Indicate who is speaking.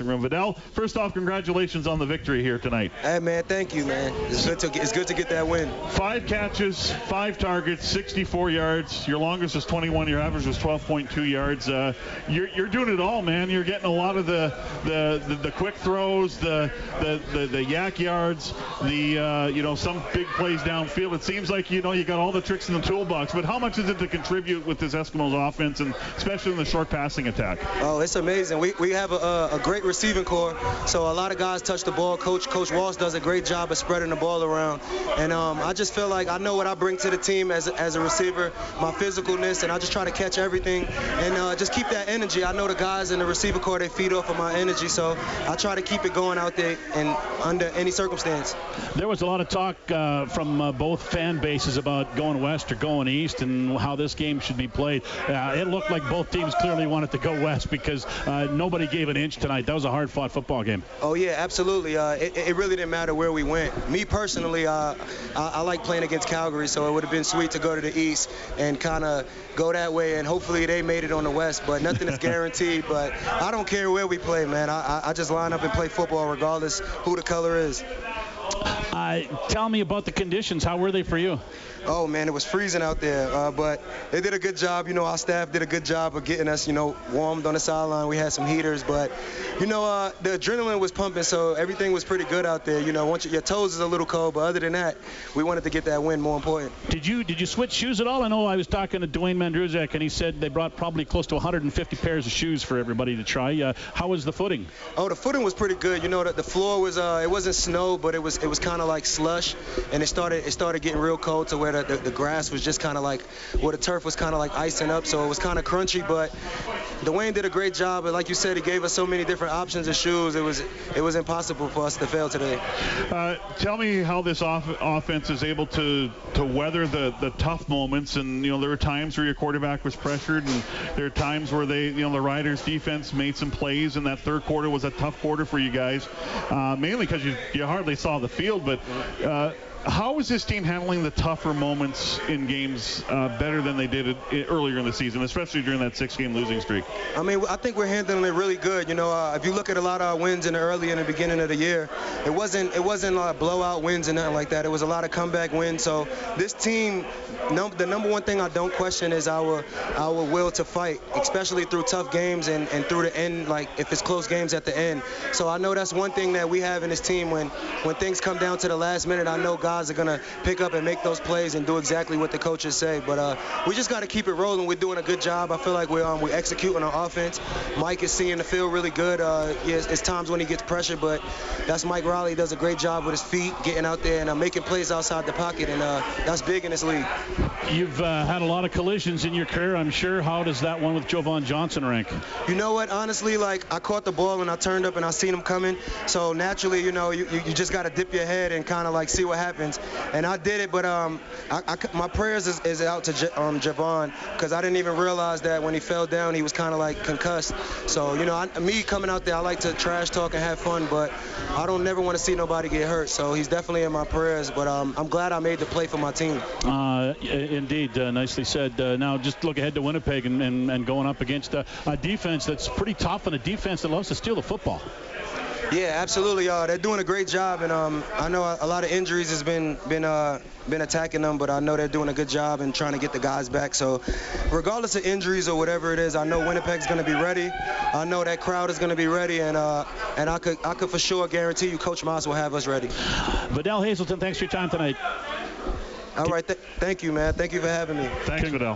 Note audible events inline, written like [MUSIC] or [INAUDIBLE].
Speaker 1: dressing room. Vidal, first off, congratulations on the victory here tonight.
Speaker 2: Hey man, thank you, man. It's good to get, it's good to get that win.
Speaker 1: Five catches, five targets, 64 yards. Your longest was 21. Your average was 12.2 yards. Uh, you're, you're doing it all, man. You're getting a lot of the the, the, the quick throws, the the, the the YAC yards, the uh, you know some big plays downfield. It seems like you know you got all the tricks in the toolbox. But how much is it to contribute with this Eskimos offense, and especially in the short passing attack?
Speaker 2: Oh, it's amazing. We, we have a, a great receiving corps, so a lot of guys touch the ball. Coach Coach Walsh does a great job of spreading the ball around, and um, I just feel like I know what I bring to the team as a, as a receiver, my physicalness, and I just try to catch everything and uh, just keep that energy. I know the guys in the receiver corps they feed off of my energy, so I try to keep it going out there and under any circumstance.
Speaker 3: There was a lot of talk uh, from uh, both fan bases about going west or going east and how this game should be played. Uh, it looked like both teams clearly wanted to go west because uh, nobody gave an inch tonight. That was a hard-fought football game.
Speaker 2: Oh yeah, absolutely. Uh, it, it, really didn't matter where we went. Me personally, uh, I, I, like playing against Calgary, so it would have been sweet to go to the east and kind of go that way, and hopefully they made it on the west. But nothing is [LAUGHS] guaranteed. But I don't care where we play, man. I, I just line up and play football regardless who the color is.
Speaker 3: Uh, tell me about the conditions. How were they for you?
Speaker 2: Oh man, it was freezing out there, uh, but they did a good job. You know, our staff did a good job of getting us, you know, warmed on the sideline. We had some heaters, but you know, uh, the adrenaline was pumping, so everything was pretty good out there. You know, once you, your toes is a little cold, but other than that, we wanted to get that win. More important.
Speaker 3: Did you did you switch shoes at all? I know I was talking to Dwayne Mandrusiak, and he said they brought probably close to 150 pairs of shoes for everybody to try. Uh, how was the footing?
Speaker 2: Oh, the footing was pretty good. You know, the, the floor was uh, it wasn't snow, but it was it was kind of like slush, and it started it started getting real cold to where the, the, the grass was just kind of like where the turf was kind of like icing up, so it was kind of crunchy. But Dwayne did a great job, and like you said, he gave us so many different options of shoes. It was it was impossible for us to fail today.
Speaker 1: Uh, tell me how this off- offense is able to to weather the the tough moments, and you know there were times where your quarterback was pressured, and there are times where they you know the Riders defense made some plays, and that third quarter was a tough quarter for you guys, uh, mainly because you you hardly saw the field, but. Uh, how is this team handling the tougher moments in games uh, better than they did it earlier in the season, especially during that six-game losing streak?
Speaker 2: I mean, I think we're handling it really good. You know, uh, if you look at a lot of our wins in the early in the beginning of the year, it wasn't it wasn't like blowout wins and nothing like that. It was a lot of comeback wins. So this team, num- the number one thing I don't question is our our will to fight, especially through tough games and, and through the end, like if it's close games at the end. So I know that's one thing that we have in this team when when things come down to the last minute. I know guys are going to pick up and make those plays and do exactly what the coaches say. But uh, we just got to keep it rolling. We're doing a good job. I feel like we're, um, we're executing on offense. Mike is seeing the field really good. Uh, yeah, it's, it's, times when he gets pressure, but that's Mike Reilly. He does a great job with his feet, getting out there and uh, making plays outside the pocket, and uh, that's big in this league.
Speaker 3: You've uh, had a lot of collisions in your career, I'm sure. How does that one with Jovan Johnson rank?
Speaker 2: You know what? Honestly, like I caught the ball and I turned up and I seen him coming. So naturally, you know, you, you just got to dip your head and kind of like see what happens and I did it, but um, I, I, my prayers is, is out to J, um, Javon because I didn't even realize that when he fell down, he was kind of like concussed. So you know, I, me coming out there, I like to trash talk and have fun, but I don't never want to see nobody get hurt. So he's definitely in my prayers, but um, I'm glad I made the play for my team.
Speaker 3: Uh, indeed, uh, nicely said. Uh, now just look ahead to Winnipeg and, and, and going up against a defense that's pretty tough and a defense that loves to steal the football.
Speaker 2: Yeah, absolutely. Uh, they're doing a great job, and um, I know a, a, lot of injuries has been been uh, been attacking them, but I know they're doing a good job and trying to get the guys back. So, regardless of injuries or whatever it is, I know Winnipeg's going to be ready. I know that crowd is going to be ready, and uh, and I could I could for sure guarantee you, Coach Maas will have us ready.
Speaker 3: Vidal Hazelton, thanks for your time tonight.
Speaker 2: All right, th- thank you, man. Thank you for having me.
Speaker 1: Thanks, Vidal.